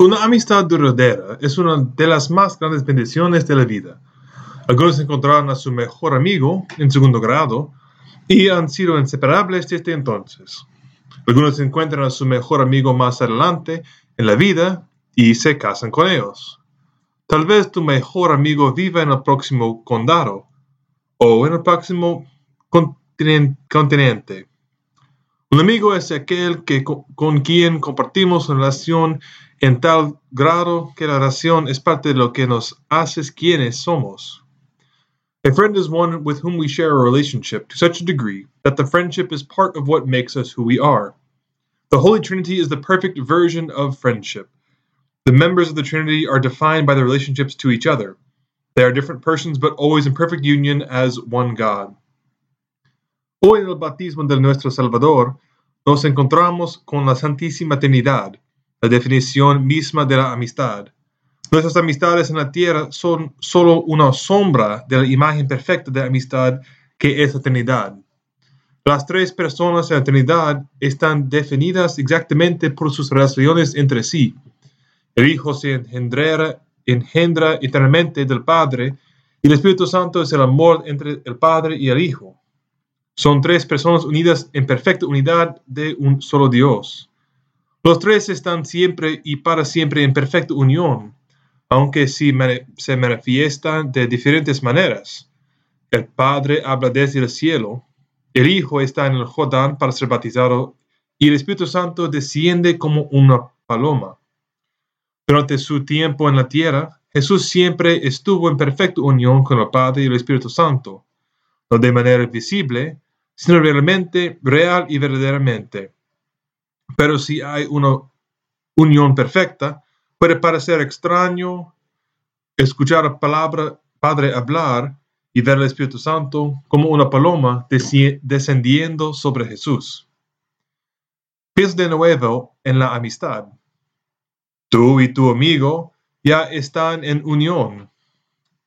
Una amistad duradera es una de las más grandes bendiciones de la vida. Algunos encontraron a su mejor amigo en segundo grado y han sido inseparables desde entonces. Algunos encuentran a su mejor amigo más adelante en la vida y se casan con ellos. Tal vez tu mejor amigo viva en el próximo condado o en el próximo continente. Un amigo es aquel que, con quien compartimos relación en tal grado que la relación es parte de lo que nos hace quienes somos. A friend is one with whom we share a relationship to such a degree that the friendship is part of what makes us who we are. The Holy Trinity is the perfect version of friendship. The members of the Trinity are defined by their relationships to each other. They are different persons, but always in perfect union as one God. Hoy en el bautismo de nuestro Salvador nos encontramos con la Santísima Trinidad, la definición misma de la amistad. Nuestras amistades en la tierra son solo una sombra de la imagen perfecta de amistad que es la Trinidad. Las tres personas en la Trinidad están definidas exactamente por sus relaciones entre sí. El Hijo se engendra, engendra eternamente del Padre y el Espíritu Santo es el amor entre el Padre y el Hijo. Son tres personas unidas en perfecta unidad de un solo Dios. Los tres están siempre y para siempre en perfecta unión, aunque sí se manifiestan de diferentes maneras. El Padre habla desde el cielo, el Hijo está en el Jordán para ser bautizado y el Espíritu Santo desciende como una paloma. Durante su tiempo en la tierra, Jesús siempre estuvo en perfecta unión con el Padre y el Espíritu Santo, no de manera visible, sino realmente, real y verdaderamente. Pero si hay una unión perfecta, puede parecer extraño escuchar la palabra Padre hablar y ver al Espíritu Santo como una paloma descendiendo sobre Jesús. Piensa de nuevo en la amistad. Tú y tu amigo ya están en unión,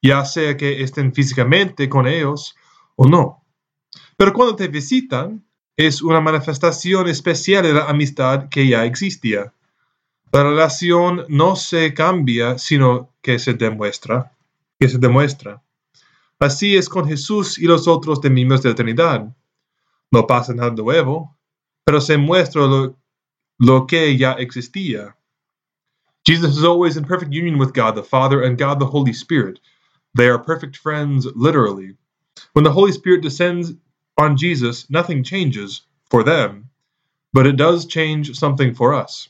ya sea que estén físicamente con ellos o no. Pero cuando te visitan, es una manifestación especial de la amistad que ya existía. La relación no se cambia, sino que se demuestra, que se demuestra. Así es con Jesús y los otros de miembros de la Trinidad. No pasa nada nuevo, pero se muestra lo, lo que ya existía. Jesus is always in perfect union with God the Father and God the Holy Spirit. They are perfect friends, literally. When the Holy Spirit descends on Jesus, nothing changes for them, but it does change something for us.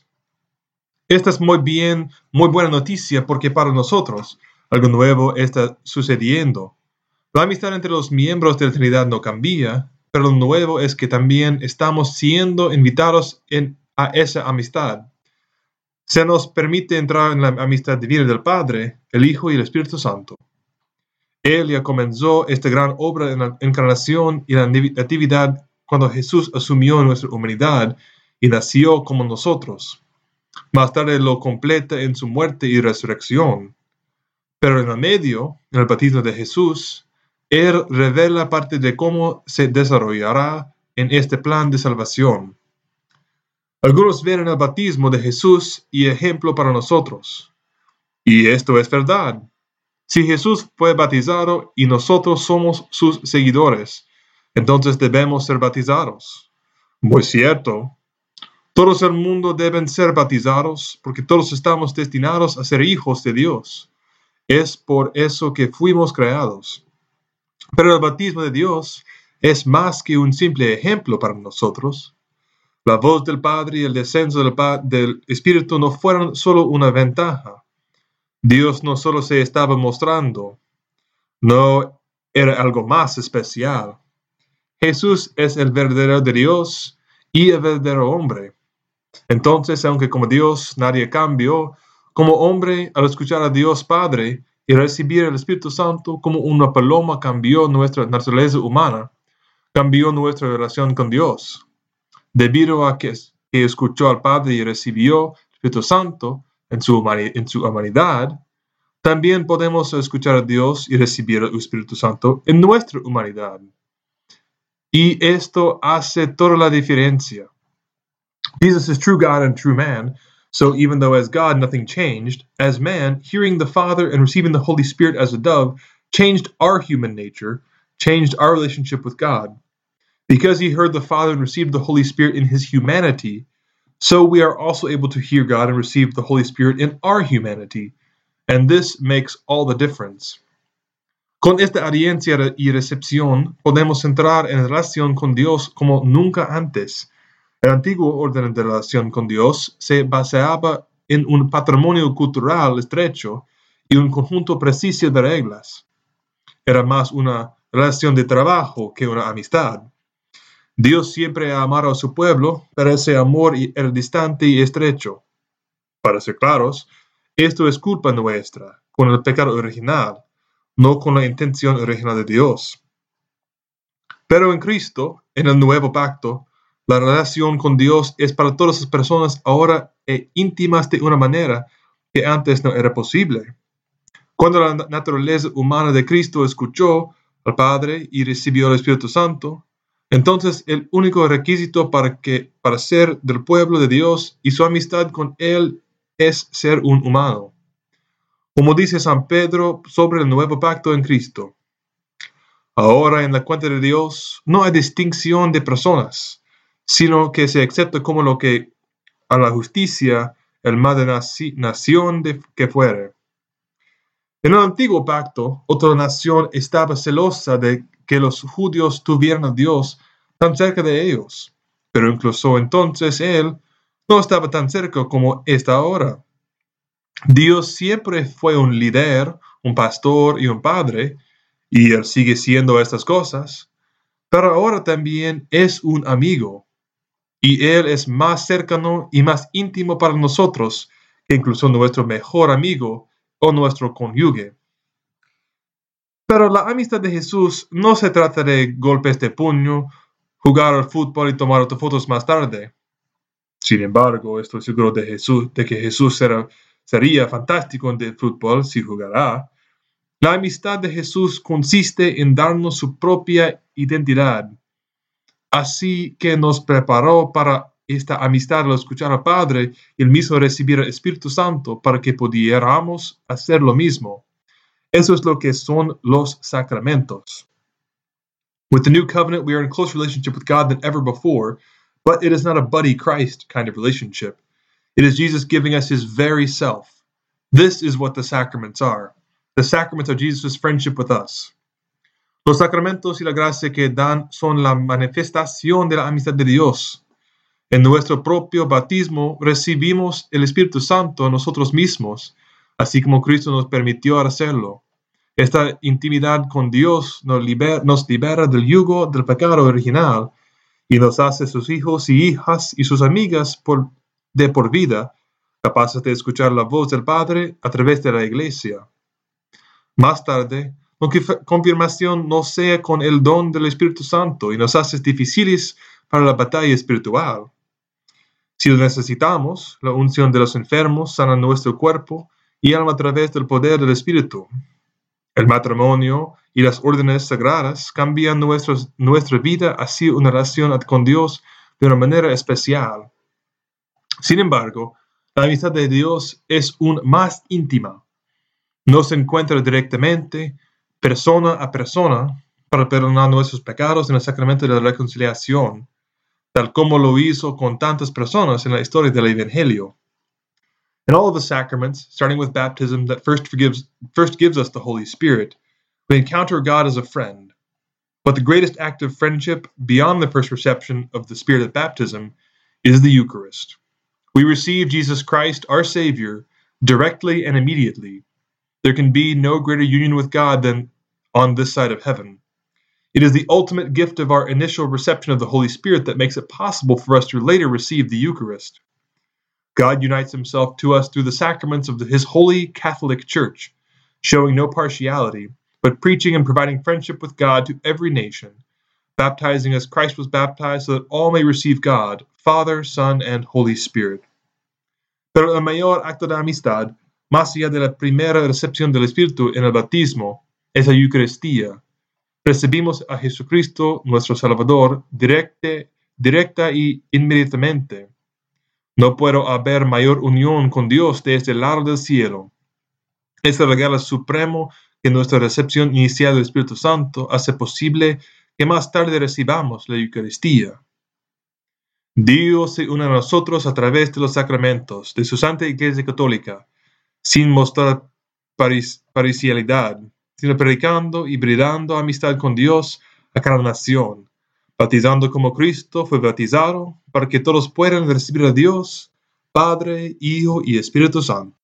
Esta es muy bien, muy buena noticia porque para nosotros algo nuevo está sucediendo. La amistad entre los miembros de la Trinidad no cambia, pero lo nuevo es que también estamos siendo invitados a esa amistad. Se nos permite entrar en la amistad divina del Padre, el Hijo y el Espíritu Santo. Él ya comenzó esta gran obra en la encarnación y la natividad cuando Jesús asumió nuestra humanidad y nació como nosotros. Más tarde lo completa en su muerte y resurrección. Pero en el medio, en el bautismo de Jesús, Él revela parte de cómo se desarrollará en este plan de salvación. Algunos ven en el bautismo de Jesús y ejemplo para nosotros. Y esto es verdad. Si Jesús fue bautizado y nosotros somos sus seguidores, entonces debemos ser bautizados. Muy cierto. Todos el mundo deben ser bautizados porque todos estamos destinados a ser hijos de Dios. Es por eso que fuimos creados. Pero el bautismo de Dios es más que un simple ejemplo para nosotros. La voz del Padre y el descenso del, del Espíritu no fueron solo una ventaja Dios no solo se estaba mostrando, no era algo más especial. Jesús es el verdadero de Dios y el verdadero hombre. Entonces, aunque como Dios nadie cambió, como hombre, al escuchar a Dios Padre y recibir el Espíritu Santo como una paloma cambió nuestra naturaleza humana, cambió nuestra relación con Dios. Debido a que, escuchó al Padre y recibió el Espíritu Santo, en su, en su humanidad, también podemos escuchar a Dios y recibir el Espíritu Santo en nuestra humanidad. Y esto hace toda la diferencia. Jesus is true God and true man, So even though as God nothing changed, as man, hearing the Father and receiving the Holy Spirit as a dove changed our human nature, changed our relationship with God. Because he heard the Father and received the Holy Spirit in his humanity, so we are also able to hear God and receive the Holy Spirit in our humanity. And this makes all the difference. Con esta audiencia y recepción podemos entrar en relación con Dios como nunca antes el antiguo orden de relación con Dios se baseaba en un patrimonio cultural estrecho y un conjunto preciso de reglas. Era más una relación de trabajo que una amistad. Dios siempre ha amado a su pueblo, pero ese amor era distante y estrecho. Para ser claros, esto es culpa nuestra, con el pecado original, no con la intención original de Dios. Pero en Cristo, en el nuevo pacto, la relación con Dios es para todas las personas ahora e íntimas de una manera que antes no era posible. Cuando la naturaleza humana de Cristo escuchó al Padre y recibió el Espíritu Santo, entonces el único requisito para, que, para ser del pueblo de Dios y su amistad con Él es ser un humano. Como dice San Pedro sobre el nuevo pacto en Cristo. Ahora en la cuenta de Dios no hay distinción de personas sino que se acepta como lo que a la justicia el más de nación de que fuere. En el antiguo pacto, otra nación estaba celosa de que los judíos tuvieran a Dios tan cerca de ellos, pero incluso entonces él no estaba tan cerca como está ahora. Dios siempre fue un líder, un pastor y un padre, y él sigue siendo estas cosas, pero ahora también es un amigo, y Él es más cercano y más íntimo para nosotros que incluso nuestro mejor amigo o nuestro cónyuge. Pero la amistad de Jesús no se trata de golpes de puño, jugar al fútbol y tomar fotos más tarde. Sin embargo, estoy seguro de, Jesús, de que Jesús sería fantástico en el fútbol si jugara. La amistad de Jesús consiste en darnos su propia identidad, Así que nos preparó para esta amistad al escuchar al Padre y el mismo recibir el Espíritu Santo para que pudiéramos hacer lo mismo. Eso es lo que son los sacramentos. With the new covenant, we are in close relationship with God than ever before, but it is not a buddy Christ kind of relationship. It is Jesus giving us his very self. This is what the sacraments are. The sacraments are Jesus' friendship with us. Los sacramentos y la gracia que dan son la manifestación de la amistad de Dios. En nuestro propio bautismo recibimos el Espíritu Santo nosotros mismos, así como Cristo nos permitió hacerlo. Esta intimidad con Dios nos libera, del yugo del pecado original y nos hace sus hijos y hijas y sus amigas por, de por vida, capaces de escuchar la voz del Padre a través de la Iglesia. Más tarde, confirmación no sea con el don del Espíritu Santo y nos hace difíciles para la batalla espiritual. Si lo necesitamos, la unción de los enfermos sana nuestro cuerpo y alma a través del poder del Espíritu. El matrimonio y las órdenes sagradas cambian nuestra vida hacia una relación con Dios de una manera especial. Sin embargo, la amistad de Dios es un más íntima. No se encuentra directamente, persona a persona para perdonar nuestros pecados en el sacramento de la reconciliación, tal como lo hizo con tantas personas en la historia del Evangelio. In all of the sacraments, starting with baptism that first forgives first gives us the Holy Spirit, we encounter God as a friend. But the greatest act of friendship beyond the first reception of the Spirit at baptism is the Eucharist. We receive Jesus Christ, our Savior, directly and immediately. There can be no greater union with God than on this side of heaven. It is the ultimate gift of our initial reception of the Holy Spirit that makes it possible for us to later receive the Eucharist. God unites himself to us through the sacraments of his holy Catholic Church, showing no partiality, but preaching and providing friendship with God to every nation, baptizing as Christ was baptized so that all may receive God, Father, Son, and Holy Spirit. Pero el mayor acto de amistad, más allá de la primera recepción del Espíritu en el bautismo, es la Eucaristía. Recibimos a Jesucristo, nuestro Salvador, directa y inmediatamente. No puedo haber mayor unión con Dios desde el lado del cielo. Es el regalo supremo que nuestra recepción inicial del Espíritu Santo hace posible que más tarde recibamos la Eucaristía. Dios se une a nosotros a través de los sacramentos de su Santa Iglesia Católica, sin mostrar parcialidad, sino predicando y brindando amistad con Dios a cada nación, batizando como Cristo fue bautizado, para que todos puedan recibir a Dios, Padre, Hijo y Espíritu Santo.